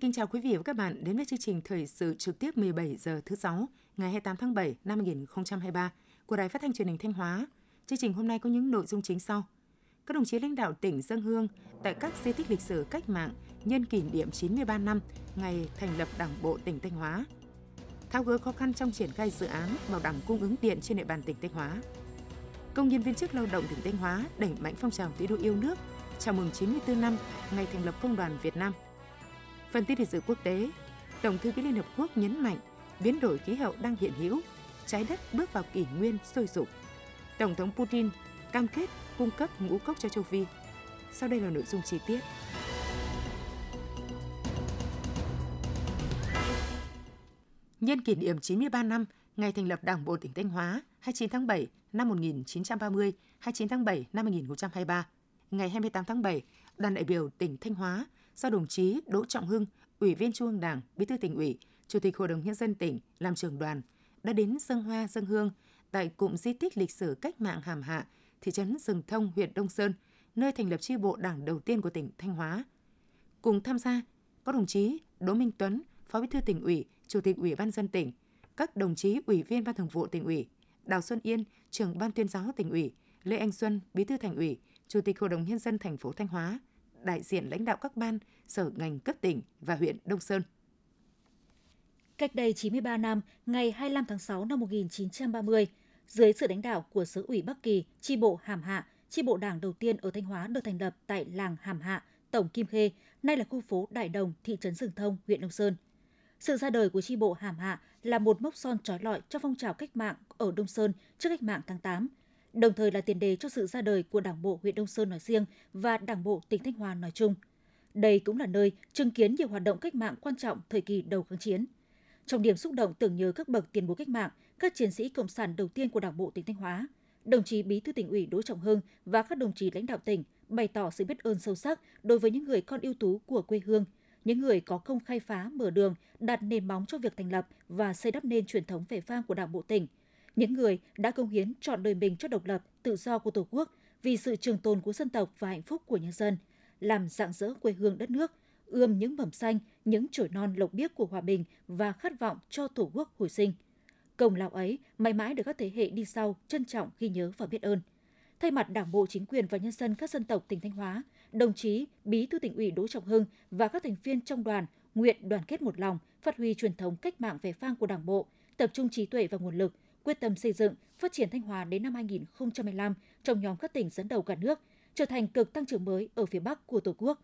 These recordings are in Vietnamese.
kính chào quý vị và các bạn đến với chương trình thời sự trực tiếp 17 giờ thứ sáu, ngày 28 tháng 7 năm 2023 của Đài Phát thanh Truyền hình Thanh Hóa. Chương trình hôm nay có những nội dung chính sau. Các đồng chí lãnh đạo tỉnh dân hương tại các di tích lịch sử cách mạng nhân kỷ niệm 93 năm ngày thành lập Đảng bộ tỉnh Thanh Hóa. Tháo gỡ khó khăn trong triển khai dự án bảo đảm cung ứng điện trên địa bàn tỉnh Thanh Hóa. Công nhân viên chức lao động tỉnh Thanh Hóa đẩy mạnh phong trào thi đua yêu nước chào mừng 94 năm ngày thành lập Công đoàn Việt Nam. Phần tin lịch sử quốc tế, Tổng thư ký Liên Hợp Quốc nhấn mạnh biến đổi khí hậu đang hiện hữu, trái đất bước vào kỷ nguyên sôi sục. Tổng thống Putin cam kết cung cấp ngũ cốc cho châu Phi. Sau đây là nội dung chi tiết. Nhân kỷ niệm 93 năm ngày thành lập Đảng bộ tỉnh Thanh Hóa 29 tháng 7 năm 1930, 29 tháng 7 năm 2023. Ngày 28 tháng 7, đoàn đại biểu tỉnh Thanh Hóa do đồng chí Đỗ Trọng Hưng, Ủy viên Trung ương Đảng, Bí thư tỉnh ủy, Chủ tịch Hội đồng nhân dân tỉnh làm trưởng đoàn đã đến dân hoa dân hương tại cụm di tích lịch sử cách mạng Hàm Hạ, thị trấn Rừng Thông, huyện Đông Sơn, nơi thành lập chi bộ Đảng đầu tiên của tỉnh Thanh Hóa. Cùng tham gia có đồng chí Đỗ Minh Tuấn, Phó Bí thư tỉnh ủy, Chủ tịch Ủy ban dân tỉnh, các đồng chí Ủy viên Ban Thường vụ tỉnh ủy, Đào Xuân Yên, trưởng Ban tuyên giáo tỉnh ủy, Lê Anh Xuân, Bí thư thành ủy, Chủ tịch Hội đồng nhân dân thành phố Thanh Hóa, đại diện lãnh đạo các ban, sở ngành cấp tỉnh và huyện Đông Sơn. Cách đây 93 năm, ngày 25 tháng 6 năm 1930, dưới sự lãnh đạo của xứ ủy Bắc Kỳ, chi bộ Hàm Hạ, chi bộ đảng đầu tiên ở Thanh Hóa được thành lập tại làng Hàm Hạ, Tổng Kim Khê, nay là khu phố Đại Đồng, thị trấn Rừng Thông, huyện Đông Sơn. Sự ra đời của chi bộ Hàm Hạ là một mốc son trói lọi cho phong trào cách mạng ở Đông Sơn trước cách mạng tháng 8, đồng thời là tiền đề cho sự ra đời của Đảng bộ huyện Đông Sơn nói riêng và Đảng bộ tỉnh Thanh Hóa nói chung. Đây cũng là nơi chứng kiến nhiều hoạt động cách mạng quan trọng thời kỳ đầu kháng chiến. Trong điểm xúc động tưởng nhớ các bậc tiền bối cách mạng, các chiến sĩ cộng sản đầu tiên của Đảng bộ tỉnh Thanh Hóa, đồng chí Bí thư tỉnh ủy Đỗ Trọng Hưng và các đồng chí lãnh đạo tỉnh bày tỏ sự biết ơn sâu sắc đối với những người con ưu tú của quê hương, những người có công khai phá mở đường, đặt nền móng cho việc thành lập và xây đắp nên truyền thống vẻ vang của Đảng bộ tỉnh, những người đã công hiến trọn đời mình cho độc lập, tự do của Tổ quốc vì sự trường tồn của dân tộc và hạnh phúc của nhân dân, làm rạng rỡ quê hương đất nước, ươm những mầm xanh, những chồi non lộc biếc của hòa bình và khát vọng cho Tổ quốc hồi sinh. Công lao ấy mãi mãi được các thế hệ đi sau trân trọng ghi nhớ và biết ơn. Thay mặt Đảng bộ, chính quyền và nhân dân các dân tộc tỉnh Thanh Hóa, đồng chí Bí thư tỉnh ủy Đỗ Trọng Hưng và các thành viên trong đoàn nguyện đoàn kết một lòng, phát huy truyền thống cách mạng vẻ vang của Đảng bộ, tập trung trí tuệ và nguồn lực, quyết tâm xây dựng, phát triển Thanh Hóa đến năm 2025 trong nhóm các tỉnh dẫn đầu cả nước, trở thành cực tăng trưởng mới ở phía Bắc của Tổ quốc.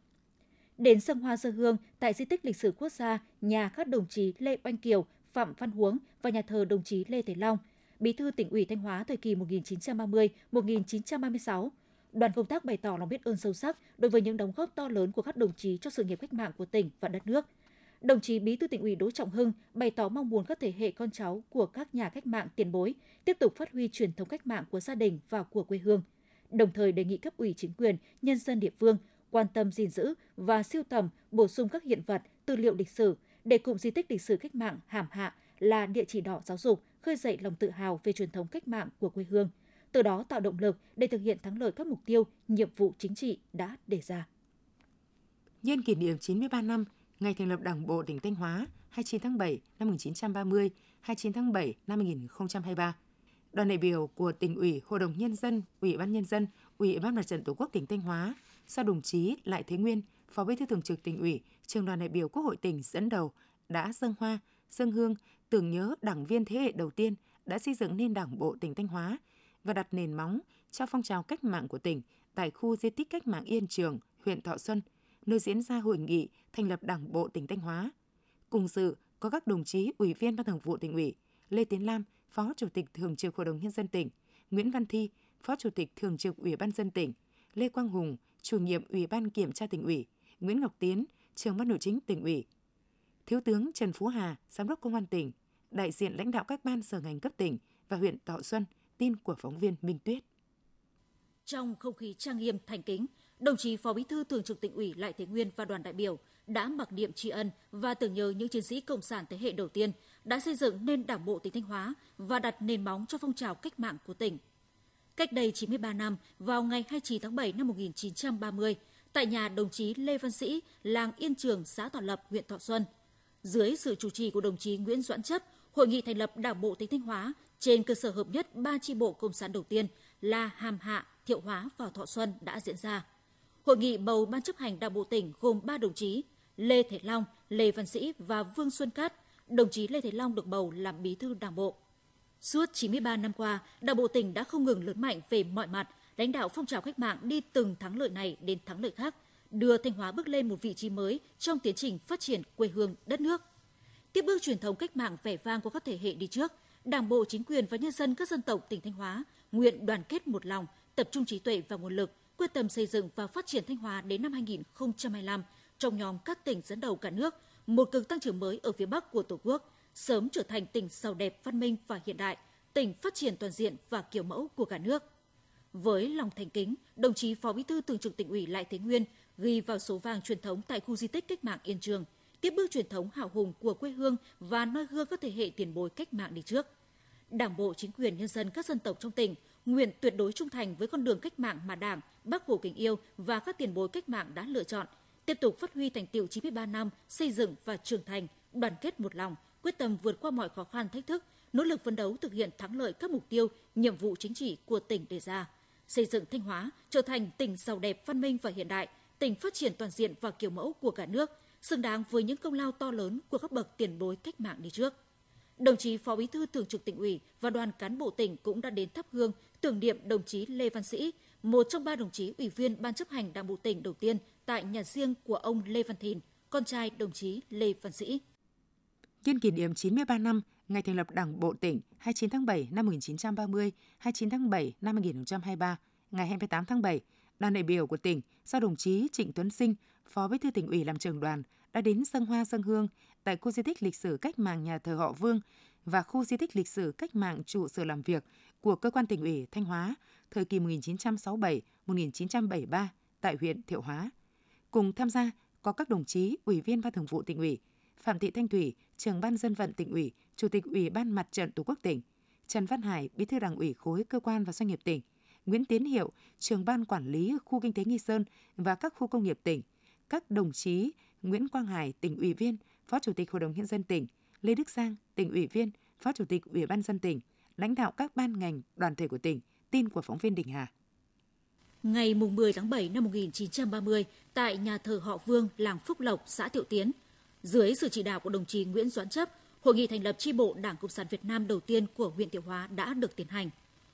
Đến sân hoa dân hương tại di tích lịch sử quốc gia nhà các đồng chí Lê Oanh Kiều, Phạm Văn Huống và nhà thờ đồng chí Lê Thế Long, Bí thư tỉnh ủy Thanh Hóa thời kỳ 1930-1936, đoàn công tác bày tỏ lòng biết ơn sâu sắc đối với những đóng góp to lớn của các đồng chí cho sự nghiệp cách mạng của tỉnh và đất nước – Đồng chí Bí thư tỉnh ủy Đỗ Trọng Hưng bày tỏ mong muốn các thế hệ con cháu của các nhà cách mạng tiền bối tiếp tục phát huy truyền thống cách mạng của gia đình và của quê hương. Đồng thời đề nghị cấp ủy chính quyền, nhân dân địa phương quan tâm gìn giữ và siêu tầm, bổ sung các hiện vật, tư liệu lịch sử để cụm di tích lịch sử cách mạng Hàm Hạ là địa chỉ đỏ giáo dục, khơi dậy lòng tự hào về truyền thống cách mạng của quê hương, từ đó tạo động lực để thực hiện thắng lợi các mục tiêu, nhiệm vụ chính trị đã đề ra. Nhân kỷ niệm 93 năm ngày thành lập Đảng bộ tỉnh Thanh Hóa 29 tháng 7 năm 1930, 29 tháng 7 năm 2023. Đoàn đại biểu của tỉnh ủy, Hội đồng Nhân dân, Ủy ban Nhân dân, Ủy ban Mặt trận Tổ quốc tỉnh Thanh Hóa do đồng chí Lại Thế Nguyên, Phó Bí thư Thường trực tỉnh ủy, trường đoàn đại biểu Quốc hội tỉnh dẫn đầu đã dâng hoa, dâng hương tưởng nhớ đảng viên thế hệ đầu tiên đã xây dựng nên Đảng bộ tỉnh Thanh Hóa và đặt nền móng cho phong trào cách mạng của tỉnh tại khu di tích cách mạng Yên Trường, huyện Thọ Xuân – nơi diễn ra hội nghị thành lập Đảng bộ tỉnh Thanh Hóa. Cùng dự có các đồng chí Ủy viên Ban Thường vụ tỉnh ủy, Lê Tiến Lam, Phó Chủ tịch Thường trực Hội đồng nhân dân tỉnh, Nguyễn Văn Thi, Phó Chủ tịch Thường trực Ủy ban dân tỉnh, Lê Quang Hùng, Chủ nhiệm Ủy ban Kiểm tra tỉnh ủy, Nguyễn Ngọc Tiến, Trưởng ban nội chính tỉnh ủy, Thiếu tướng Trần Phú Hà, Giám đốc Công an tỉnh, đại diện lãnh đạo các ban sở ngành cấp tỉnh và huyện Thọ Xuân, tin của phóng viên Minh Tuyết. Trong không khí trang nghiêm thành kính, đồng chí Phó Bí thư Thường trực tỉnh ủy Lại Thế Nguyên và đoàn đại biểu đã mặc niệm tri ân và tưởng nhớ những chiến sĩ cộng sản thế hệ đầu tiên đã xây dựng nên Đảng bộ tỉnh Thanh Hóa và đặt nền móng cho phong trào cách mạng của tỉnh. Cách đây 93 năm, vào ngày 29 tháng 7 năm 1930, tại nhà đồng chí Lê Văn Sĩ, làng Yên Trường, xã Toàn Lập, huyện Thọ Xuân. Dưới sự chủ trì của đồng chí Nguyễn Doãn Chấp, hội nghị thành lập Đảng bộ tỉnh Thanh Hóa trên cơ sở hợp nhất ba chi bộ cộng sản đầu tiên là Hàm Hạ, Thiệu Hóa và Thọ Xuân đã diễn ra. Hội nghị bầu ban chấp hành Đảng bộ tỉnh gồm 3 đồng chí Lê Thế Long, Lê Văn Sĩ và Vương Xuân Cát. Đồng chí Lê Thế Long được bầu làm bí thư Đảng bộ. Suốt 93 năm qua, Đảng bộ tỉnh đã không ngừng lớn mạnh về mọi mặt, lãnh đạo phong trào cách mạng đi từng thắng lợi này đến thắng lợi khác, đưa Thanh Hóa bước lên một vị trí mới trong tiến trình phát triển quê hương đất nước. Tiếp bước truyền thống cách mạng vẻ vang của các thế hệ đi trước, Đảng bộ, chính quyền và nhân dân các dân tộc tỉnh Thanh Hóa nguyện đoàn kết một lòng, tập trung trí tuệ và nguồn lực, quyết tâm xây dựng và phát triển Thanh Hóa đến năm 2025 trong nhóm các tỉnh dẫn đầu cả nước, một cực tăng trưởng mới ở phía Bắc của Tổ quốc, sớm trở thành tỉnh giàu đẹp, văn minh và hiện đại, tỉnh phát triển toàn diện và kiểu mẫu của cả nước. Với lòng thành kính, đồng chí Phó Bí thư Thường trực Tỉnh ủy Lại Thế Nguyên ghi vào số vàng truyền thống tại khu di tích cách mạng Yên Trường, tiếp bước truyền thống hào hùng của quê hương và noi gương các thế hệ tiền bối cách mạng đi trước. Đảng bộ, chính quyền, nhân dân các dân tộc trong tỉnh nguyện tuyệt đối trung thành với con đường cách mạng mà Đảng, Bác Hồ kính yêu và các tiền bối cách mạng đã lựa chọn, tiếp tục phát huy thành tiệu 93 năm xây dựng và trưởng thành, đoàn kết một lòng, quyết tâm vượt qua mọi khó khăn thách thức, nỗ lực phấn đấu thực hiện thắng lợi các mục tiêu, nhiệm vụ chính trị của tỉnh đề ra, xây dựng Thanh Hóa trở thành tỉnh giàu đẹp, văn minh và hiện đại, tỉnh phát triển toàn diện và kiểu mẫu của cả nước, xứng đáng với những công lao to lớn của các bậc tiền bối cách mạng đi trước. Đồng chí Phó Bí thư Thường trực Tỉnh ủy và đoàn cán bộ tỉnh cũng đã đến thắp hương tưởng niệm đồng chí Lê Văn Sĩ, một trong ba đồng chí ủy viên Ban chấp hành Đảng bộ tỉnh đầu tiên tại nhà riêng của ông Lê Văn Thìn, con trai đồng chí Lê Văn Sĩ. Nhân kỷ niệm 93 năm ngày thành lập Đảng bộ tỉnh 29 tháng 7 năm 1930, 29 tháng 7 năm 2023, ngày 28 tháng 7, đoàn đại biểu của tỉnh do đồng chí Trịnh Tuấn Sinh, Phó Bí thư tỉnh ủy làm trưởng đoàn đã đến dân hoa dân hương tại khu di tích lịch sử cách mạng nhà thờ họ Vương và khu di tích lịch sử cách mạng trụ sở làm việc của cơ quan tỉnh ủy Thanh Hóa thời kỳ 1967-1973 tại huyện Thiệu Hóa. Cùng tham gia có các đồng chí ủy viên ban thường vụ tỉnh ủy, Phạm Thị Thanh Thủy, trưởng ban dân vận tỉnh ủy, chủ tịch ủy ban mặt trận tổ quốc tỉnh, Trần Văn Hải, bí thư đảng ủy khối cơ quan và doanh nghiệp tỉnh, Nguyễn Tiến Hiệu, trưởng ban quản lý khu kinh tế Nghi Sơn và các khu công nghiệp tỉnh, các đồng chí Nguyễn Quang Hải, tỉnh ủy viên, Phó Chủ tịch Hội đồng Nhân dân tỉnh, Lê Đức Giang, tỉnh ủy viên, Phó Chủ tịch Ủy ban dân tỉnh, lãnh đạo các ban ngành, đoàn thể của tỉnh, tin của phóng viên Đình Hà. Ngày 10 tháng 7 năm 1930, tại nhà thờ họ Vương, làng Phúc Lộc, xã Thiệu Tiến, dưới sự chỉ đạo của đồng chí Nguyễn Doãn Chấp, hội nghị thành lập chi bộ Đảng Cộng sản Việt Nam đầu tiên của huyện Thiệu Hóa đã được tiến hành.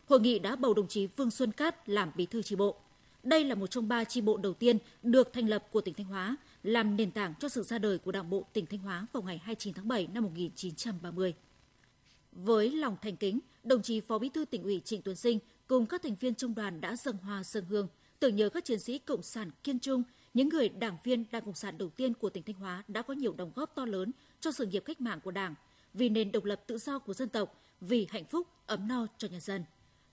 Hội nghị đã bầu đồng chí Vương Xuân Cát làm bí thư chi bộ. Đây là một trong ba chi bộ đầu tiên được thành lập của tỉnh Thanh Hóa, làm nền tảng cho sự ra đời của Đảng bộ tỉnh Thanh Hóa vào ngày 29 tháng 7 năm 1930. Với lòng thành kính, đồng chí Phó Bí thư tỉnh ủy Trịnh Tuấn Sinh cùng các thành viên trong đoàn đã dâng hoa dâng hương, tưởng nhớ các chiến sĩ cộng sản kiên trung, những người đảng viên Đảng Cộng sản đầu tiên của tỉnh Thanh Hóa đã có nhiều đóng góp to lớn cho sự nghiệp cách mạng của Đảng, vì nền độc lập tự do của dân tộc, vì hạnh phúc, ấm no cho nhân dân.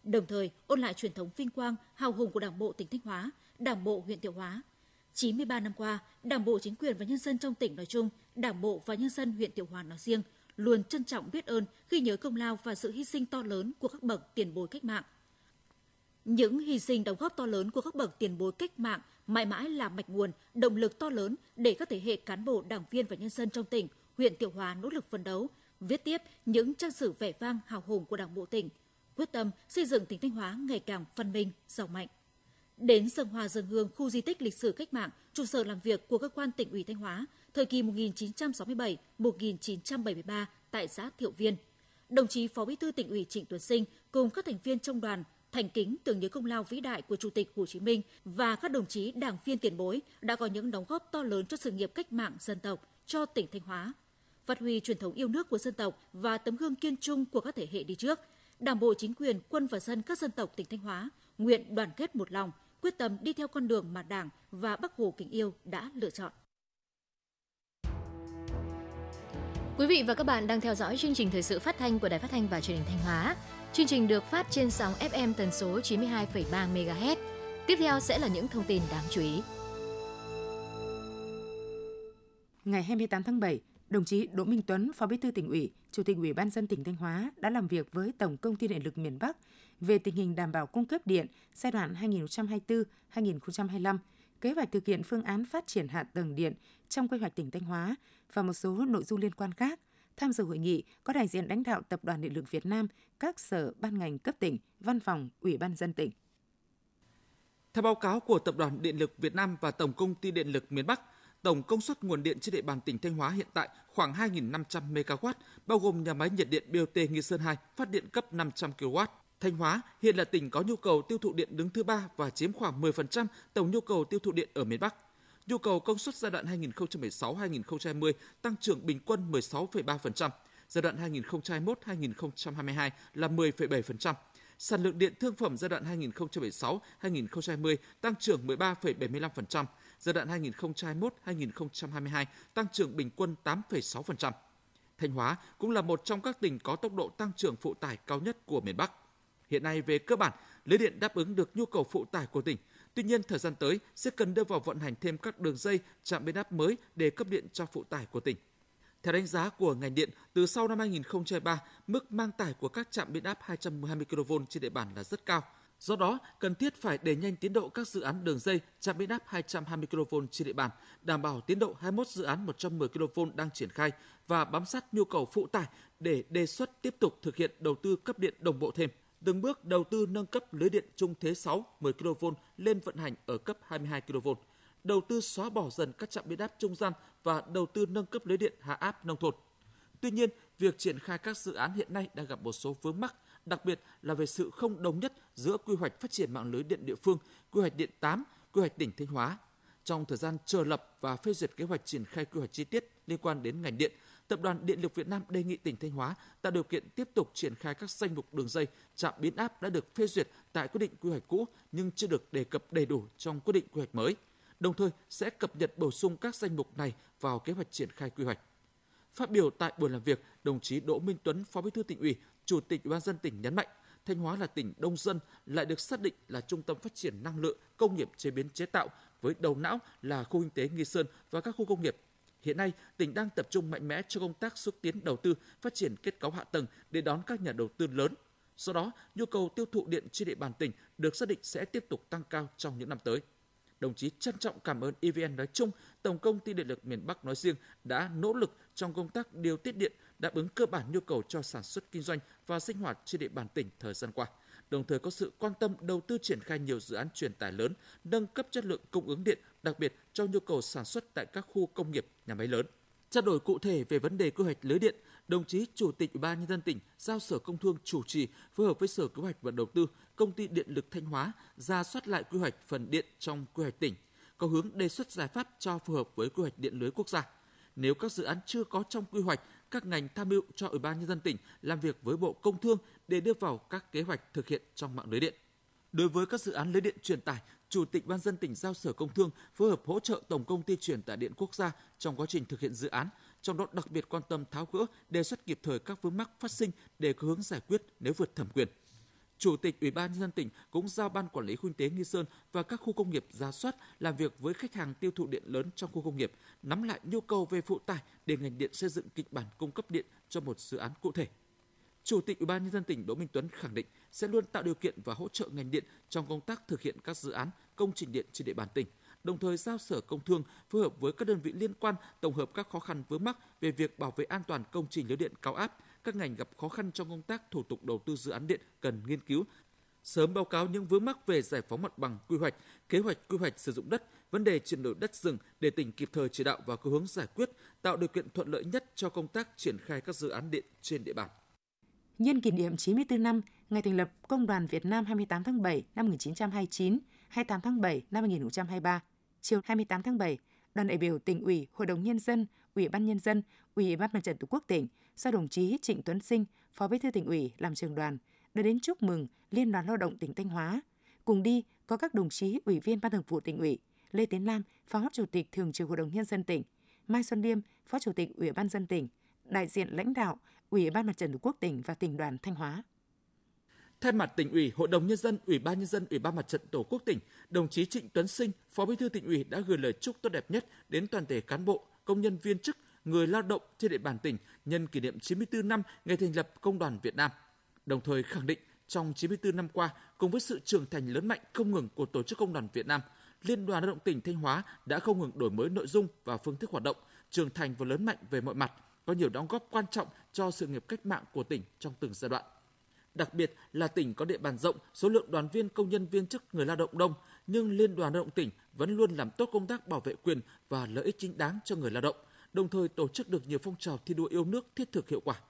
Đồng thời, ôn lại truyền thống vinh quang, hào hùng của Đảng bộ tỉnh Thanh Hóa, Đảng bộ huyện Thiệu Hóa. 93 năm qua, Đảng bộ chính quyền và nhân dân trong tỉnh nói chung, Đảng bộ và nhân dân huyện Thiệu Hóa nói riêng luôn trân trọng biết ơn khi nhớ công lao và sự hy sinh to lớn của các bậc tiền bối cách mạng. Những hy sinh đóng góp to lớn của các bậc tiền bối cách mạng mãi mãi là mạch nguồn, động lực to lớn để các thế hệ cán bộ, đảng viên và nhân dân trong tỉnh, huyện Tiểu Hòa nỗ lực phấn đấu, viết tiếp những trang sử vẻ vang hào hùng của Đảng bộ tỉnh, quyết tâm xây dựng tỉnh Thanh Hóa ngày càng văn minh, giàu mạnh. Đến dân hòa dân hương khu di tích lịch sử cách mạng, trụ sở làm việc của cơ quan tỉnh ủy Thanh Hóa, thời kỳ 1967-1973 tại xã Thiệu Viên. Đồng chí Phó Bí thư tỉnh ủy Trịnh Tuấn Sinh cùng các thành viên trong đoàn thành kính tưởng nhớ công lao vĩ đại của Chủ tịch Hồ Chí Minh và các đồng chí đảng viên tiền bối đã có những đóng góp to lớn cho sự nghiệp cách mạng dân tộc, cho tỉnh Thanh Hóa. Phát huy truyền thống yêu nước của dân tộc và tấm gương kiên trung của các thế hệ đi trước, Đảng bộ chính quyền, quân và dân các dân tộc tỉnh Thanh Hóa nguyện đoàn kết một lòng, quyết tâm đi theo con đường mà Đảng và Bắc Hồ kính yêu đã lựa chọn. Quý vị và các bạn đang theo dõi chương trình thời sự phát thanh của Đài Phát thanh và Truyền hình Thanh Hóa. Chương trình được phát trên sóng FM tần số 92,3 MHz. Tiếp theo sẽ là những thông tin đáng chú ý. Ngày 28 tháng 7, đồng chí Đỗ Minh Tuấn, Phó Bí thư tỉnh ủy, Chủ tịch Ủy ban dân tỉnh Thanh Hóa đã làm việc với Tổng công ty Điện lực miền Bắc về tình hình đảm bảo cung cấp điện giai đoạn 2024-2025, kế hoạch thực hiện phương án phát triển hạ tầng điện trong quy hoạch tỉnh Thanh Hóa và một số nội dung liên quan khác. Tham dự hội nghị có đại diện lãnh đạo Tập đoàn Điện lực Việt Nam, các sở ban ngành cấp tỉnh, văn phòng, ủy ban dân tỉnh. Theo báo cáo của Tập đoàn Điện lực Việt Nam và Tổng công ty Điện lực miền Bắc, tổng công suất nguồn điện trên địa bàn tỉnh Thanh Hóa hiện tại khoảng 2.500 MW, bao gồm nhà máy nhiệt điện BOT Nghi Sơn 2 phát điện cấp 500 kW. Thanh Hóa hiện là tỉnh có nhu cầu tiêu thụ điện đứng thứ ba và chiếm khoảng 10% tổng nhu cầu tiêu thụ điện ở miền Bắc. Nhu cầu công suất giai đoạn 2016-2020 tăng trưởng bình quân 16,3%, giai đoạn 2021-2022 là 10,7%. Sản lượng điện thương phẩm giai đoạn 2016-2020 tăng trưởng 13,75%, giai đoạn 2021-2022 tăng trưởng bình quân 8,6%. Thanh Hóa cũng là một trong các tỉnh có tốc độ tăng trưởng phụ tải cao nhất của miền Bắc. Hiện nay về cơ bản, lưới điện đáp ứng được nhu cầu phụ tải của tỉnh. Tuy nhiên, thời gian tới sẽ cần đưa vào vận hành thêm các đường dây, trạm biến áp mới để cấp điện cho phụ tải của tỉnh. Theo đánh giá của ngành điện, từ sau năm 2003, mức mang tải của các trạm biến áp 220 kV trên địa bàn là rất cao. Do đó, cần thiết phải đẩy nhanh tiến độ các dự án đường dây trạm biến áp 220 kV trên địa bàn, đảm bảo tiến độ 21 dự án 110 kV đang triển khai và bám sát nhu cầu phụ tải để đề xuất tiếp tục thực hiện đầu tư cấp điện đồng bộ thêm từng bước đầu tư nâng cấp lưới điện trung thế 6 10 kV lên vận hành ở cấp 22 kV, đầu tư xóa bỏ dần các trạm biến áp trung gian và đầu tư nâng cấp lưới điện hạ áp nông thôn. Tuy nhiên, việc triển khai các dự án hiện nay đang gặp một số vướng mắc, đặc biệt là về sự không đồng nhất giữa quy hoạch phát triển mạng lưới điện địa phương, quy hoạch điện 8, quy hoạch tỉnh Thanh Hóa. Trong thời gian chờ lập và phê duyệt kế hoạch triển khai quy hoạch chi tiết liên quan đến ngành điện, Tập đoàn Điện lực Việt Nam đề nghị tỉnh Thanh Hóa tạo điều kiện tiếp tục triển khai các danh mục đường dây, trạm biến áp đã được phê duyệt tại quyết định quy hoạch cũ nhưng chưa được đề cập đầy đủ trong quyết định quy hoạch mới. Đồng thời sẽ cập nhật bổ sung các danh mục này vào kế hoạch triển khai quy hoạch. Phát biểu tại buổi làm việc, đồng chí Đỗ Minh Tuấn, Phó Bí thư tỉnh ủy, Chủ tịch Ủy ban dân tỉnh nhấn mạnh, Thanh Hóa là tỉnh đông dân lại được xác định là trung tâm phát triển năng lượng, công nghiệp chế biến chế tạo với đầu não là khu kinh tế Nghi Sơn và các khu công nghiệp Hiện nay, tỉnh đang tập trung mạnh mẽ cho công tác xúc tiến đầu tư, phát triển kết cấu hạ tầng để đón các nhà đầu tư lớn. Do đó, nhu cầu tiêu thụ điện trên địa bàn tỉnh được xác định sẽ tiếp tục tăng cao trong những năm tới. Đồng chí trân trọng cảm ơn EVN nói chung, Tổng công ty Điện lực miền Bắc nói riêng đã nỗ lực trong công tác điều tiết điện, đáp ứng cơ bản nhu cầu cho sản xuất kinh doanh và sinh hoạt trên địa bàn tỉnh thời gian qua đồng thời có sự quan tâm đầu tư triển khai nhiều dự án truyền tải lớn, nâng cấp chất lượng cung ứng điện, đặc biệt cho nhu cầu sản xuất tại các khu công nghiệp, nhà máy lớn. Trao đổi cụ thể về vấn đề quy hoạch lưới điện, đồng chí Chủ tịch Ủy ban nhân dân tỉnh giao Sở Công Thương chủ trì phối hợp với Sở Kế hoạch và Đầu tư, Công ty Điện lực Thanh Hóa ra soát lại quy hoạch phần điện trong quy hoạch tỉnh, có hướng đề xuất giải pháp cho phù hợp với quy hoạch điện lưới quốc gia. Nếu các dự án chưa có trong quy hoạch các ngành tham mưu cho Ủy ban nhân dân tỉnh làm việc với Bộ Công Thương để đưa vào các kế hoạch thực hiện trong mạng lưới điện. Đối với các dự án lưới điện truyền tải, Chủ tịch ban dân tỉnh giao Sở Công Thương phối hợp hỗ trợ Tổng công ty truyền tải điện quốc gia trong quá trình thực hiện dự án, trong đó đặc biệt quan tâm tháo gỡ, đề xuất kịp thời các vướng mắc phát sinh để có hướng giải quyết nếu vượt thẩm quyền. Chủ tịch Ủy ban nhân dân tỉnh cũng giao ban quản lý khu kinh tế Nghi Sơn và các khu công nghiệp ra soát làm việc với khách hàng tiêu thụ điện lớn trong khu công nghiệp, nắm lại nhu cầu về phụ tải để ngành điện xây dựng kịch bản cung cấp điện cho một dự án cụ thể. Chủ tịch Ủy ban nhân dân tỉnh Đỗ Minh Tuấn khẳng định sẽ luôn tạo điều kiện và hỗ trợ ngành điện trong công tác thực hiện các dự án công trình điện trên địa bàn tỉnh, đồng thời giao Sở Công Thương phối hợp với các đơn vị liên quan tổng hợp các khó khăn vướng mắc về việc bảo vệ an toàn công trình lưới điện cao áp, các ngành gặp khó khăn trong công tác thủ tục đầu tư dự án điện cần nghiên cứu, sớm báo cáo những vướng mắc về giải phóng mặt bằng, quy hoạch, kế hoạch quy hoạch sử dụng đất, vấn đề chuyển đổi đất rừng để tỉnh kịp thời chỉ đạo và có hướng giải quyết, tạo điều kiện thuận lợi nhất cho công tác triển khai các dự án điện trên địa bàn. Nhân kỷ niệm 94 năm ngày thành lập Công đoàn Việt Nam 28 tháng 7 năm 1929, 28 tháng 7 năm 2023, chiều 28 tháng 7, đoàn đại biểu tỉnh ủy, Hội đồng nhân dân, Ủy ban nhân dân, Ủy ban Mặt trận Tổ quốc tỉnh do đồng chí Trịnh Tuấn Sinh, Phó Bí thư tỉnh ủy làm trường đoàn đã đến chúc mừng Liên đoàn Lao động tỉnh Thanh Hóa. Cùng đi có các đồng chí Ủy viên Ban Thường vụ tỉnh ủy, Lê Tiến Lam, Phó Chủ tịch Thường trực Hội đồng nhân dân tỉnh, Mai Xuân Liêm, Phó Chủ tịch Ủy ban dân tỉnh, đại diện lãnh đạo Ủy ban Mặt trận Tổ quốc tỉnh và tỉnh đoàn Thanh Hóa. Thay mặt tỉnh ủy, Hội đồng nhân dân, Ủy ban nhân dân, Ủy ban Mặt trận Tổ quốc tỉnh, đồng chí Trịnh Tuấn Sinh, Phó Bí thư tỉnh ủy đã gửi lời chúc tốt đẹp nhất đến toàn thể cán bộ, công nhân viên chức, người lao động trên địa bàn tỉnh nhân kỷ niệm 94 năm ngày thành lập Công đoàn Việt Nam. Đồng thời khẳng định trong 94 năm qua, cùng với sự trưởng thành lớn mạnh không ngừng của Tổ chức Công đoàn Việt Nam, Liên đoàn Lao động tỉnh Thanh Hóa đã không ngừng đổi mới nội dung và phương thức hoạt động, trưởng thành và lớn mạnh về mọi mặt, có nhiều đóng góp quan trọng cho sự nghiệp cách mạng của tỉnh trong từng giai đoạn. Đặc biệt là tỉnh có địa bàn rộng, số lượng đoàn viên công nhân viên chức người lao động đông, nhưng Liên đoàn Lao động tỉnh vẫn luôn làm tốt công tác bảo vệ quyền và lợi ích chính đáng cho người lao động, đồng thời tổ chức được nhiều phong trào thi đua yêu nước thiết thực hiệu quả.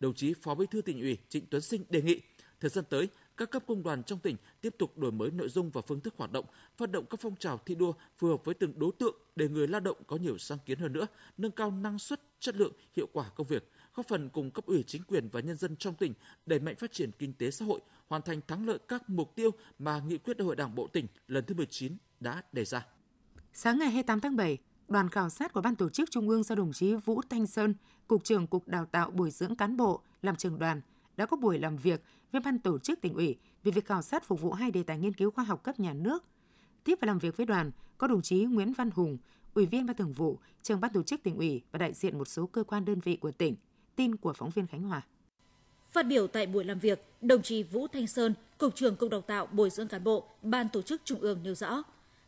Đồng chí Phó Bí thư tỉnh ủy Trịnh Tuấn Sinh đề nghị thời gian tới các cấp công đoàn trong tỉnh tiếp tục đổi mới nội dung và phương thức hoạt động, phát động các phong trào thi đua phù hợp với từng đối tượng để người lao động có nhiều sáng kiến hơn nữa, nâng cao năng suất, chất lượng, hiệu quả công việc, góp phần cùng cấp ủy chính quyền và nhân dân trong tỉnh đẩy mạnh phát triển kinh tế xã hội, hoàn thành thắng lợi các mục tiêu mà nghị quyết Đại hội Đảng bộ tỉnh lần thứ 19 đã đề ra. Sáng ngày 28 tháng 7, đoàn khảo sát của Ban tổ chức Trung ương do đồng chí Vũ Thanh Sơn, Cục trưởng Cục Đào tạo Bồi dưỡng Cán bộ, làm trưởng đoàn, đã có buổi làm việc với Ban tổ chức tỉnh ủy về việc khảo sát phục vụ hai đề tài nghiên cứu khoa học cấp nhà nước. Tiếp và làm việc với đoàn có đồng chí Nguyễn Văn Hùng, Ủy viên Ban Thường vụ, trưởng Ban tổ chức tỉnh ủy và đại diện một số cơ quan đơn vị của tỉnh. Tin của phóng viên Khánh Hòa. Phát biểu tại buổi làm việc, đồng chí Vũ Thanh Sơn, Cục trưởng Cục Đào tạo Bồi dưỡng cán bộ, Ban tổ chức Trung ương nêu rõ,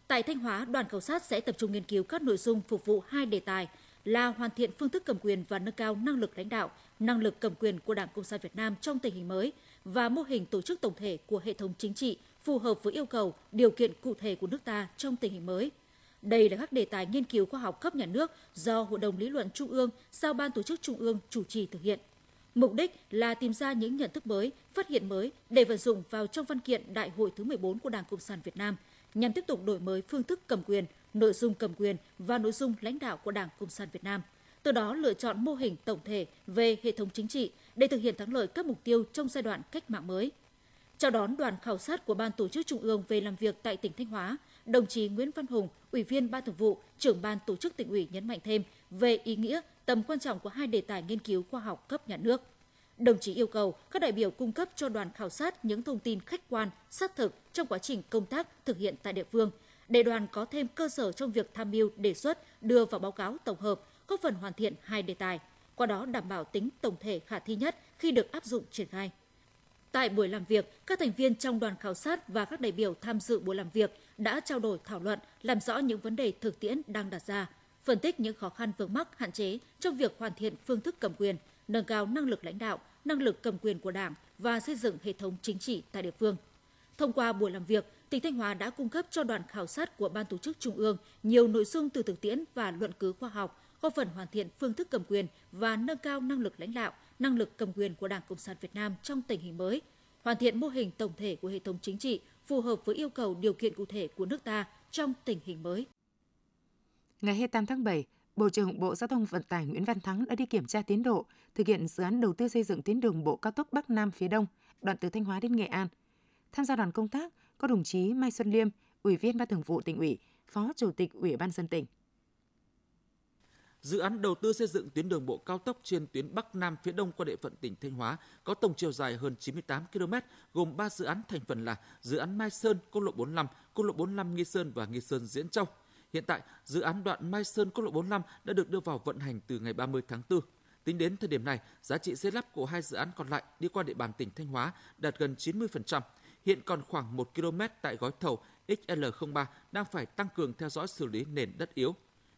tại Thanh Hóa, đoàn khảo sát sẽ tập trung nghiên cứu các nội dung phục vụ hai đề tài là hoàn thiện phương thức cầm quyền và nâng cao năng lực lãnh đạo, năng lực cầm quyền của Đảng Cộng sản Việt Nam trong tình hình mới và mô hình tổ chức tổng thể của hệ thống chính trị phù hợp với yêu cầu, điều kiện cụ thể của nước ta trong tình hình mới. Đây là các đề tài nghiên cứu khoa học cấp nhà nước do Hội đồng Lý luận Trung ương giao Ban tổ chức Trung ương chủ trì thực hiện. Mục đích là tìm ra những nhận thức mới, phát hiện mới để vận dụng vào trong văn kiện Đại hội thứ 14 của Đảng Cộng sản Việt Nam nhằm tiếp tục đổi mới phương thức cầm quyền, nội dung cầm quyền và nội dung lãnh đạo của Đảng Cộng sản Việt Nam. Từ đó lựa chọn mô hình tổng thể về hệ thống chính trị để thực hiện thắng lợi các mục tiêu trong giai đoạn cách mạng mới. Chào đón đoàn khảo sát của Ban tổ chức Trung ương về làm việc tại tỉnh Thanh Hóa, đồng chí Nguyễn Văn Hùng, Ủy viên Ban Thường vụ, trưởng Ban tổ chức tỉnh ủy nhấn mạnh thêm về ý nghĩa, tầm quan trọng của hai đề tài nghiên cứu khoa học cấp nhà nước. Đồng chí yêu cầu các đại biểu cung cấp cho đoàn khảo sát những thông tin khách quan, xác thực trong quá trình công tác thực hiện tại địa phương, để đoàn có thêm cơ sở trong việc tham mưu đề xuất đưa vào báo cáo tổng hợp, góp phần hoàn thiện hai đề tài, qua đó đảm bảo tính tổng thể khả thi nhất khi được áp dụng triển khai. Tại buổi làm việc, các thành viên trong đoàn khảo sát và các đại biểu tham dự buổi làm việc đã trao đổi thảo luận, làm rõ những vấn đề thực tiễn đang đặt ra, phân tích những khó khăn vướng mắc hạn chế trong việc hoàn thiện phương thức cầm quyền, nâng cao năng lực lãnh đạo, năng lực cầm quyền của Đảng và xây dựng hệ thống chính trị tại địa phương. Thông qua buổi làm việc, tỉnh Thanh Hóa đã cung cấp cho đoàn khảo sát của Ban tổ chức Trung ương nhiều nội dung từ thực tiễn và luận cứ khoa học, góp phần hoàn thiện phương thức cầm quyền và nâng cao năng lực lãnh đạo, năng lực cầm quyền của Đảng Cộng sản Việt Nam trong tình hình mới, hoàn thiện mô hình tổng thể của hệ thống chính trị phù hợp với yêu cầu điều kiện cụ thể của nước ta trong tình hình mới. Ngày 28 tháng 7, Bộ trưởng Bộ Giao thông Vận tải Nguyễn Văn Thắng đã đi kiểm tra tiến độ thực hiện dự án đầu tư xây dựng tuyến đường bộ cao tốc Bắc Nam phía Đông, đoạn từ Thanh Hóa đến Nghệ An. Tham gia đoàn công tác có đồng chí Mai Xuân Liêm, Ủy viên Ban Thường vụ tỉnh ủy, Phó Chủ tịch Ủy ban dân tỉnh. Dự án đầu tư xây dựng tuyến đường bộ cao tốc trên tuyến Bắc Nam phía Đông qua địa phận tỉnh Thanh Hóa có tổng chiều dài hơn 98 km, gồm 3 dự án thành phần là dự án Mai Sơn, quốc lộ 45, quốc lộ 45 Nghi Sơn và Nghi Sơn Diễn Châu. Hiện tại, dự án đoạn Mai Sơn quốc lộ 45 đã được đưa vào vận hành từ ngày 30 tháng 4. Tính đến thời điểm này, giá trị xây lắp của hai dự án còn lại đi qua địa bàn tỉnh Thanh Hóa đạt gần 90%. Hiện còn khoảng 1 km tại gói thầu XL03 đang phải tăng cường theo dõi xử lý nền đất yếu.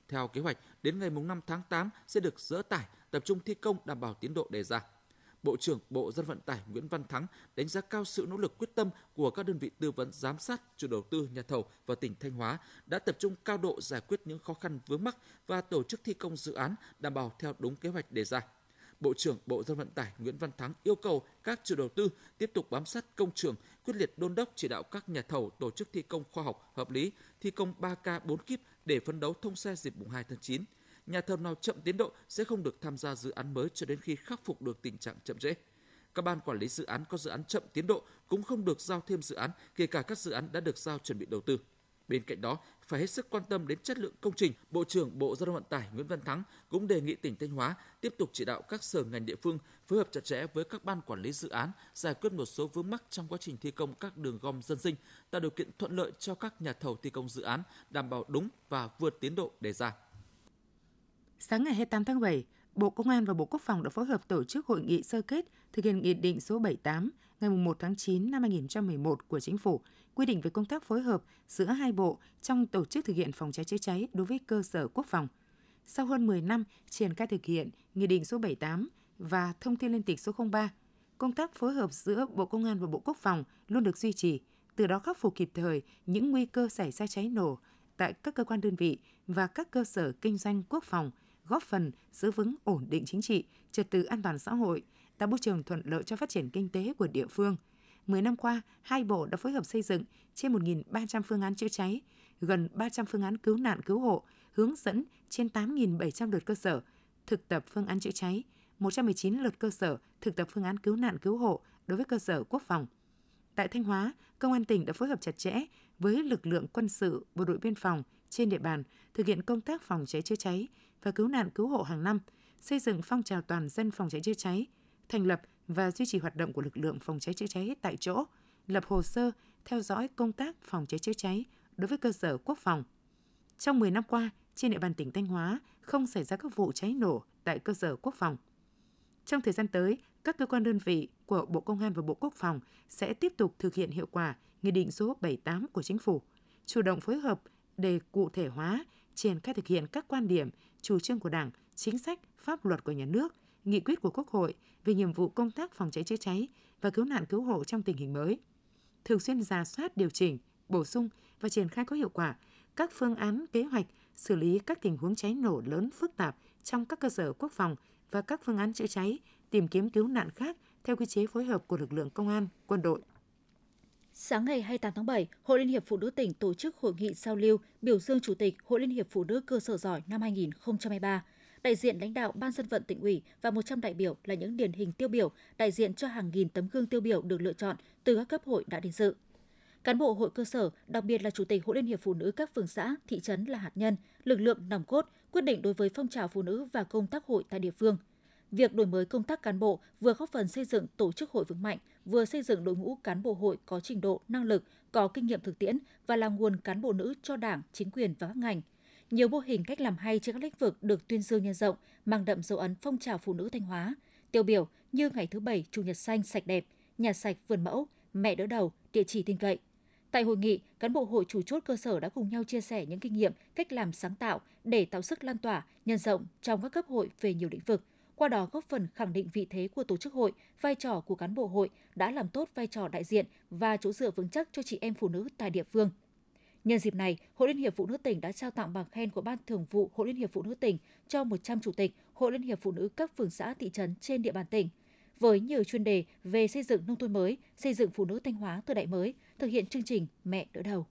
Theo kế hoạch, đến ngày 5 tháng 8 sẽ được dỡ tải, tập trung thi công đảm bảo tiến độ đề ra. Bộ trưởng Bộ Dân vận tải Nguyễn Văn Thắng đánh giá cao sự nỗ lực quyết tâm của các đơn vị tư vấn giám sát, chủ đầu tư, nhà thầu và tỉnh Thanh Hóa đã tập trung cao độ giải quyết những khó khăn vướng mắc và tổ chức thi công dự án đảm bảo theo đúng kế hoạch đề ra. Bộ trưởng Bộ Giao vận tải Nguyễn Văn Thắng yêu cầu các chủ đầu tư tiếp tục bám sát công trường, quyết liệt đôn đốc chỉ đạo các nhà thầu tổ chức thi công khoa học, hợp lý, thi công 3K 4 kíp để phấn đấu thông xe dịp mùng 2 tháng 9. Nhà thầu nào chậm tiến độ sẽ không được tham gia dự án mới cho đến khi khắc phục được tình trạng chậm trễ. Các ban quản lý dự án có dự án chậm tiến độ cũng không được giao thêm dự án, kể cả các dự án đã được giao chuẩn bị đầu tư. Bên cạnh đó, phải hết sức quan tâm đến chất lượng công trình, Bộ trưởng Bộ Giao thông Vận tải Nguyễn Văn Thắng cũng đề nghị tỉnh Thanh Hóa tiếp tục chỉ đạo các sở ngành địa phương phối hợp chặt chẽ với các ban quản lý dự án giải quyết một số vướng mắc trong quá trình thi công các đường gom dân sinh, tạo điều kiện thuận lợi cho các nhà thầu thi công dự án đảm bảo đúng và vượt tiến độ đề ra. Sáng ngày 28 tháng 7, Bộ Công an và Bộ Quốc phòng đã phối hợp tổ chức hội nghị sơ kết thực hiện Nghị định số 78 ngày 1 tháng 9 năm 2011 của Chính phủ quy định về công tác phối hợp giữa hai bộ trong tổ chức thực hiện phòng cháy chữa cháy đối với cơ sở quốc phòng. Sau hơn 10 năm triển khai thực hiện Nghị định số 78 và Thông tin liên tịch số 03, công tác phối hợp giữa Bộ Công an và Bộ Quốc phòng luôn được duy trì, từ đó khắc phục kịp thời những nguy cơ xảy ra cháy nổ tại các cơ quan đơn vị và các cơ sở kinh doanh quốc phòng, góp phần giữ vững ổn định chính trị, trật tự an toàn xã hội, tạo môi trường thuận lợi cho phát triển kinh tế của địa phương. 10 năm qua, hai bộ đã phối hợp xây dựng trên 1.300 phương án chữa cháy, gần 300 phương án cứu nạn cứu hộ, hướng dẫn trên 8.700 lượt cơ sở thực tập phương án chữa cháy, 119 lượt cơ sở thực tập phương án cứu nạn cứu hộ đối với cơ sở quốc phòng. Tại Thanh Hóa, Công an tỉnh đã phối hợp chặt chẽ với lực lượng quân sự, bộ đội biên phòng trên địa bàn thực hiện công tác phòng cháy chữa cháy và cứu nạn cứu hộ hàng năm, xây dựng phong trào toàn dân phòng cháy chữa cháy, thành lập và duy trì hoạt động của lực lượng phòng cháy chữa cháy tại chỗ, lập hồ sơ theo dõi công tác phòng cháy chữa cháy đối với cơ sở quốc phòng. Trong 10 năm qua, trên địa bàn tỉnh Thanh Hóa không xảy ra các vụ cháy nổ tại cơ sở quốc phòng. Trong thời gian tới, các cơ quan đơn vị của Bộ Công an và Bộ Quốc phòng sẽ tiếp tục thực hiện hiệu quả Nghị định số 78 của Chính phủ, chủ động phối hợp để cụ thể hóa, triển khai thực hiện các quan điểm, chủ trương của Đảng, chính sách, pháp luật của nhà nước, nghị quyết của Quốc hội về nhiệm vụ công tác phòng cháy chữa cháy và cứu nạn cứu hộ trong tình hình mới. Thường xuyên ra soát điều chỉnh, bổ sung và triển khai có hiệu quả các phương án kế hoạch xử lý các tình huống cháy nổ lớn phức tạp trong các cơ sở quốc phòng và các phương án chữa cháy, tìm kiếm cứu nạn khác theo quy chế phối hợp của lực lượng công an, quân đội. Sáng ngày 28 tháng 7, Hội Liên hiệp Phụ nữ tỉnh tổ chức hội nghị giao lưu biểu dương Chủ tịch Hội Liên hiệp Phụ nữ cơ sở giỏi năm 2023. Đại diện lãnh đạo Ban dân vận tỉnh ủy và 100 đại biểu là những điển hình tiêu biểu đại diện cho hàng nghìn tấm gương tiêu biểu được lựa chọn từ các cấp hội đã đến dự. Cán bộ hội cơ sở, đặc biệt là Chủ tịch Hội Liên hiệp Phụ nữ các phường xã, thị trấn là hạt nhân, lực lượng nòng cốt, quyết định đối với phong trào phụ nữ và công tác hội tại địa phương. Việc đổi mới công tác cán bộ vừa góp phần xây dựng tổ chức hội vững mạnh, vừa xây dựng đội ngũ cán bộ hội có trình độ, năng lực, có kinh nghiệm thực tiễn và là nguồn cán bộ nữ cho Đảng, chính quyền và các ngành. Nhiều mô hình cách làm hay trên các lĩnh vực được tuyên dương nhân rộng, mang đậm dấu ấn phong trào phụ nữ Thanh Hóa. Tiêu biểu như ngày thứ bảy chủ nhật xanh sạch đẹp, nhà sạch vườn mẫu, mẹ đỡ đầu, địa chỉ tin cậy. Tại hội nghị, cán bộ hội chủ chốt cơ sở đã cùng nhau chia sẻ những kinh nghiệm, cách làm sáng tạo để tạo sức lan tỏa, nhân rộng trong các cấp hội về nhiều lĩnh vực, qua đó góp phần khẳng định vị thế của tổ chức hội, vai trò của cán bộ hội đã làm tốt vai trò đại diện và chỗ dựa vững chắc cho chị em phụ nữ tại địa phương. Nhân dịp này, Hội Liên hiệp Phụ nữ tỉnh đã trao tặng bằng khen của Ban Thường vụ Hội Liên hiệp Phụ nữ tỉnh cho 100 chủ tịch Hội Liên hiệp Phụ nữ các phường xã thị trấn trên địa bàn tỉnh với nhiều chuyên đề về xây dựng nông thôn mới, xây dựng phụ nữ Thanh Hóa thời đại mới, thực hiện chương trình Mẹ đỡ đầu.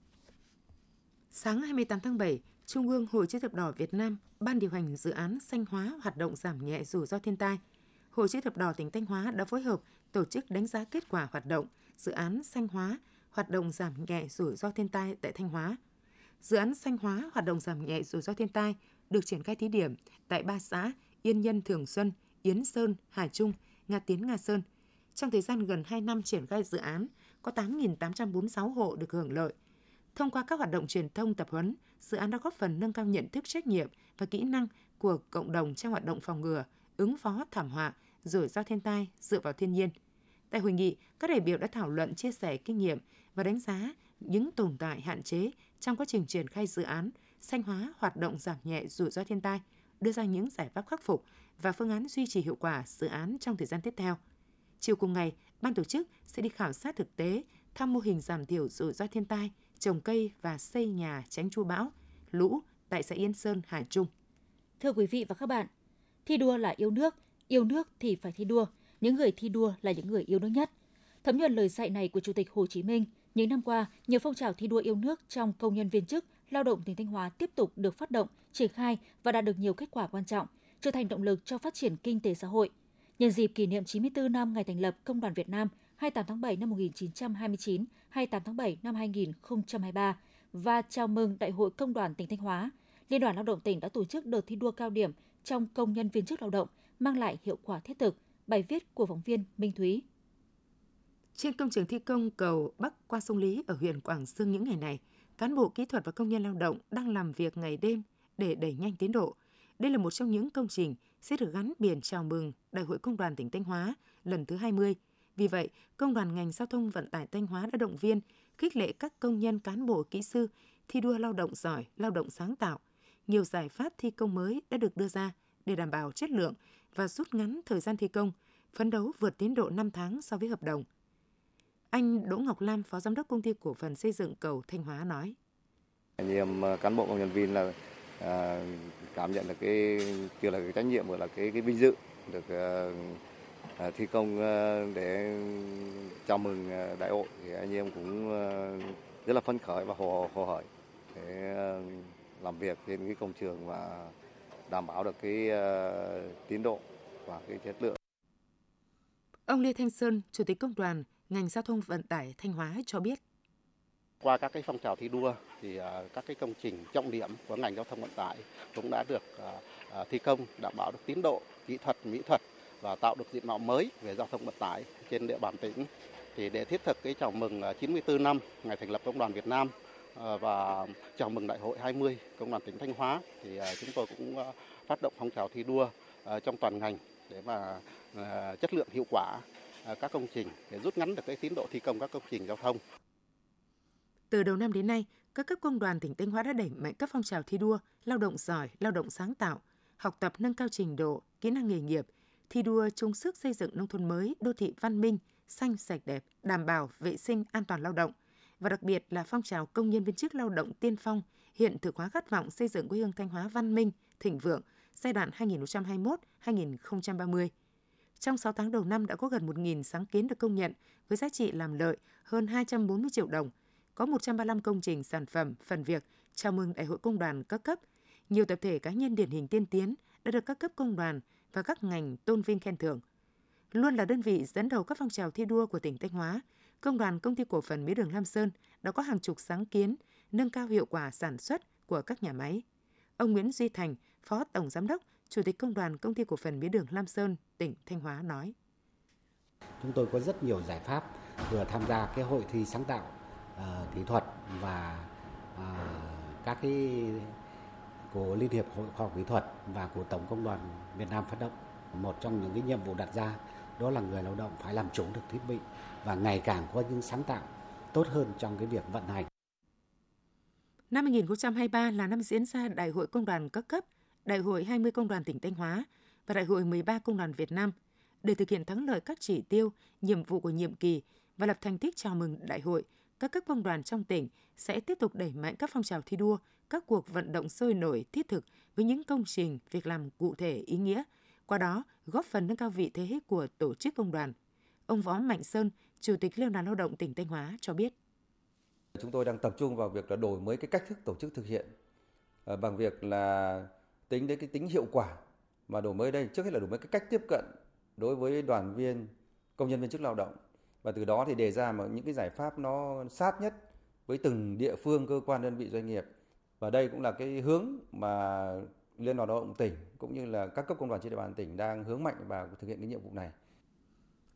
Sáng 28 tháng 7, Trung ương Hội chữ thập đỏ Việt Nam ban điều hành dự án xanh hóa hoạt động giảm nhẹ rủi ro thiên tai. Hội chữ thập đỏ tỉnh Thanh Hóa đã phối hợp tổ chức đánh giá kết quả hoạt động dự án xanh hóa hoạt động giảm nhẹ rủi ro thiên tai tại Thanh Hóa. Dự án xanh hóa hoạt động giảm nhẹ rủi ro thiên tai được triển khai thí điểm tại ba xã Yên Nhân Thường Xuân, Yến Sơn, Hà Trung, Nga Tiến Nga Sơn. Trong thời gian gần 2 năm triển khai dự án, có 8.846 hộ được hưởng lợi. Thông qua các hoạt động truyền thông tập huấn, dự án đã góp phần nâng cao nhận thức trách nhiệm và kỹ năng của cộng đồng trong hoạt động phòng ngừa, ứng phó thảm họa, rủi ro thiên tai dựa vào thiên nhiên. Tại hội nghị, các đại biểu đã thảo luận chia sẻ kinh nghiệm và đánh giá những tồn tại hạn chế trong quá trình triển khai dự án xanh hóa hoạt động giảm nhẹ rủi ro thiên tai, đưa ra những giải pháp khắc phục và phương án duy trì hiệu quả dự án trong thời gian tiếp theo. Chiều cùng ngày, ban tổ chức sẽ đi khảo sát thực tế, thăm mô hình giảm thiểu rủi ro thiên tai, trồng cây và xây nhà tránh chu bão, lũ tại xã Yên Sơn, Hải Trung. Thưa quý vị và các bạn, thi đua là yêu nước, yêu nước thì phải thi đua. Những người thi đua là những người yêu nước nhất. Thấm nhuần lời dạy này của Chủ tịch Hồ Chí Minh, những năm qua, nhiều phong trào thi đua yêu nước trong công nhân viên chức, lao động tỉnh Thanh Hóa tiếp tục được phát động, triển khai và đạt được nhiều kết quả quan trọng, trở thành động lực cho phát triển kinh tế xã hội. Nhân dịp kỷ niệm 94 năm ngày thành lập Công đoàn Việt Nam 28 tháng 7 năm 1929, 28 tháng 7 năm 2023 và chào mừng Đại hội Công đoàn tỉnh Thanh Hóa, Liên đoàn Lao động tỉnh đã tổ chức đợt thi đua cao điểm trong công nhân viên chức lao động, mang lại hiệu quả thiết thực. Bài viết của phóng viên Minh Thúy. Trên công trường thi công cầu Bắc qua sông Lý ở huyện Quảng Sương những ngày này, cán bộ kỹ thuật và công nhân lao động đang làm việc ngày đêm để đẩy nhanh tiến độ. Đây là một trong những công trình sẽ được gắn biển chào mừng Đại hội Công đoàn tỉnh Thanh Hóa lần thứ 20. Vì vậy, Công đoàn ngành giao thông vận tải Thanh Hóa đã động viên, khích lệ các công nhân cán bộ kỹ sư thi đua lao động giỏi, lao động sáng tạo. Nhiều giải pháp thi công mới đã được đưa ra để đảm bảo chất lượng và rút ngắn thời gian thi công, phấn đấu vượt tiến độ 5 tháng so với hợp đồng. Anh Đỗ Ngọc Lam, Phó Giám đốc Công ty Cổ phần Xây dựng Cầu Thanh Hóa nói. Anh em à, cán bộ công nhân viên là à, cảm nhận được cái chưa là cái trách nhiệm mà là cái cái vinh dự được à, à, thi công à, để chào mừng à, đại hội thì anh em cũng à, rất là phấn khởi và hồ hồ hởi để à, làm việc trên cái công trường và đảm bảo được cái uh, tiến độ và cái chất lượng. Ông Lê Thanh Sơn, Chủ tịch Công đoàn ngành giao thông vận tải Thanh Hóa cho biết. Qua các cái phong trào thi đua thì uh, các cái công trình trọng điểm của ngành giao thông vận tải cũng đã được uh, thi công đảm bảo được tiến độ kỹ thuật mỹ thuật và tạo được diện mạo mới về giao thông vận tải trên địa bàn tỉnh. Thì để thiết thực cái chào mừng 94 năm ngày thành lập Công đoàn Việt Nam Ờ, và chào mừng Đại hội 20 Công đoàn tỉnh Thanh Hóa thì ờ, chúng tôi cũng ờ, phát động phong trào thi đua trong toàn ngành để mà chất lượng hiệu quả các công trình để rút ngắn được cái tiến độ thi công các công trình giao thông. Từ đầu năm đến nay, các cấp công đoàn tỉnh Thanh Hóa đã đẩy mạnh các phong trào thi đua, lao động giỏi, lao động sáng tạo, học tập nâng cao trình độ, kỹ năng nghề nghiệp, thi đua chung sức xây dựng nông thôn mới, đô thị văn minh, xanh sạch đẹp, đảm bảo vệ sinh an toàn lao động và đặc biệt là phong trào công nhân viên chức lao động tiên phong hiện thực hóa khát vọng xây dựng quê hương Thanh Hóa văn minh, thịnh vượng giai đoạn 2021-2030. Trong 6 tháng đầu năm đã có gần 1.000 sáng kiến được công nhận với giá trị làm lợi hơn 240 triệu đồng. Có 135 công trình sản phẩm, phần việc chào mừng Đại hội Công đoàn các cấp. Nhiều tập thể cá nhân điển hình tiên tiến đã được các cấp công đoàn và các ngành tôn vinh khen thưởng. Luôn là đơn vị dẫn đầu các phong trào thi đua của tỉnh Thanh Hóa, Công đoàn Công ty Cổ phần Mía đường Lam Sơn đã có hàng chục sáng kiến nâng cao hiệu quả sản xuất của các nhà máy. Ông Nguyễn Duy Thành, Phó Tổng Giám đốc, Chủ tịch Công đoàn Công ty Cổ phần Mía đường Lam Sơn, tỉnh Thanh Hóa nói. Chúng tôi có rất nhiều giải pháp vừa tham gia cái hội thi sáng tạo uh, kỹ thuật và uh, các cái của Liên hiệp Hội khoa học kỹ thuật và của Tổng Công đoàn Việt Nam phát động. Một trong những cái nhiệm vụ đặt ra đó là người lao động phải làm chủ được thiết bị và ngày càng có những sáng tạo tốt hơn trong cái việc vận hành. Năm 2023 là năm diễn ra Đại hội Công đoàn các cấp, Đại hội 20 Công đoàn tỉnh Thanh Hóa và Đại hội 13 Công đoàn Việt Nam để thực hiện thắng lợi các chỉ tiêu, nhiệm vụ của nhiệm kỳ và lập thành tích chào mừng đại hội, các cấp công đoàn trong tỉnh sẽ tiếp tục đẩy mạnh các phong trào thi đua, các cuộc vận động sôi nổi thiết thực với những công trình, việc làm cụ thể ý nghĩa, qua đó góp phần nâng cao vị thế của tổ chức công đoàn. Ông Võ Mạnh Sơn, Chủ tịch Liên đoàn Lao động tỉnh Thanh Hóa cho biết. Chúng tôi đang tập trung vào việc là đổi mới cái cách thức tổ chức thực hiện à, bằng việc là tính đến cái tính hiệu quả mà đổi mới đây trước hết là đổi mới cái cách tiếp cận đối với đoàn viên công nhân viên chức lao động và từ đó thì đề ra mà những cái giải pháp nó sát nhất với từng địa phương cơ quan đơn vị doanh nghiệp và đây cũng là cái hướng mà Liên đoàn Lao động tỉnh cũng như là các cấp công đoàn trên địa bàn tỉnh đang hướng mạnh vào thực hiện cái nhiệm vụ này.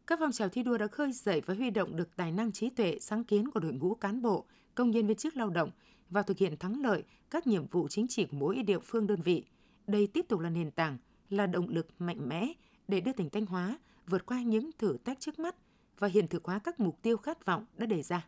Các phong trào thi đua đã khơi dậy và huy động được tài năng trí tuệ, sáng kiến của đội ngũ cán bộ, công nhân viên chức lao động và thực hiện thắng lợi các nhiệm vụ chính trị của mỗi địa phương đơn vị. Đây tiếp tục là nền tảng, là động lực mạnh mẽ để đưa tỉnh Thanh Hóa vượt qua những thử thách trước mắt và hiện thực hóa các mục tiêu khát vọng đã đề ra.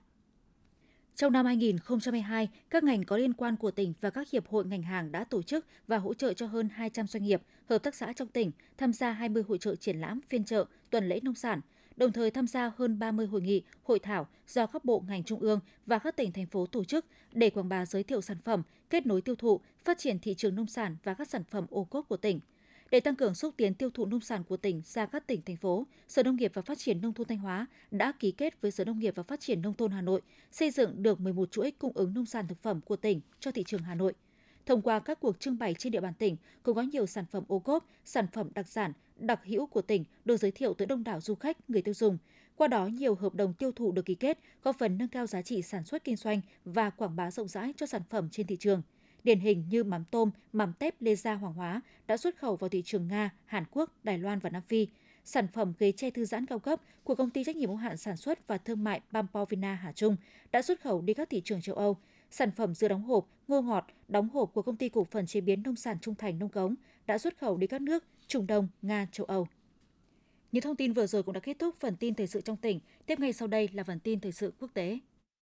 Trong năm 2022, các ngành có liên quan của tỉnh và các hiệp hội ngành hàng đã tổ chức và hỗ trợ cho hơn 200 doanh nghiệp, hợp tác xã trong tỉnh tham gia 20 hội trợ triển lãm, phiên trợ tuần lễ nông sản, đồng thời tham gia hơn 30 hội nghị, hội thảo do các bộ ngành trung ương và các tỉnh thành phố tổ chức để quảng bá giới thiệu sản phẩm, kết nối tiêu thụ, phát triển thị trường nông sản và các sản phẩm ô cốp của tỉnh – để tăng cường xúc tiến tiêu thụ nông sản của tỉnh ra các tỉnh, thành phố, Sở Nông nghiệp và Phát triển Nông thôn Thanh Hóa đã ký kết với Sở Nông nghiệp và Phát triển Nông thôn Hà Nội xây dựng được 11 chuỗi cung ứng nông sản thực phẩm của tỉnh cho thị trường Hà Nội. Thông qua các cuộc trưng bày trên địa bàn tỉnh, cũng có nhiều sản phẩm ô cốp, sản phẩm đặc sản, đặc hữu của tỉnh được giới thiệu tới đông đảo du khách, người tiêu dùng. Qua đó, nhiều hợp đồng tiêu thụ được ký kết, góp phần nâng cao giá trị sản xuất kinh doanh và quảng bá rộng rãi cho sản phẩm trên thị trường – điển hình như mắm tôm, mắm tép Lê Gia Hoàng Hóa đã xuất khẩu vào thị trường Nga, Hàn Quốc, Đài Loan và Nam Phi. Sản phẩm ghế che thư giãn cao cấp của công ty trách nhiệm hữu hạn sản xuất và thương mại Bampovina Hà Trung đã xuất khẩu đi các thị trường châu Âu. Sản phẩm dưa đóng hộp, ngô ngọt, đóng hộp của công ty cổ phần chế biến nông sản Trung Thành Nông Cống đã xuất khẩu đi các nước Trung Đông, Nga, châu Âu. Những thông tin vừa rồi cũng đã kết thúc phần tin thời sự trong tỉnh. Tiếp ngay sau đây là phần tin thời sự quốc tế.